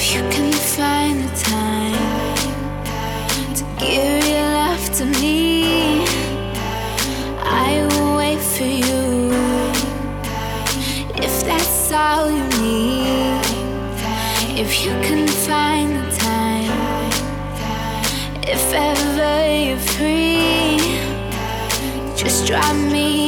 If you can find the time to give your love to me, I will wait for you. If that's all you need, if you can find the time, if ever you're free, just drop me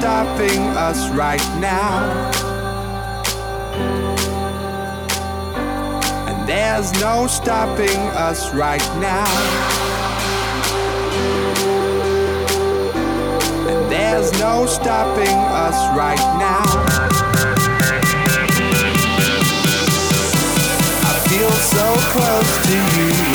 Stopping us right now. And there's no stopping us right now. And there's no stopping us right now. I feel so close to you.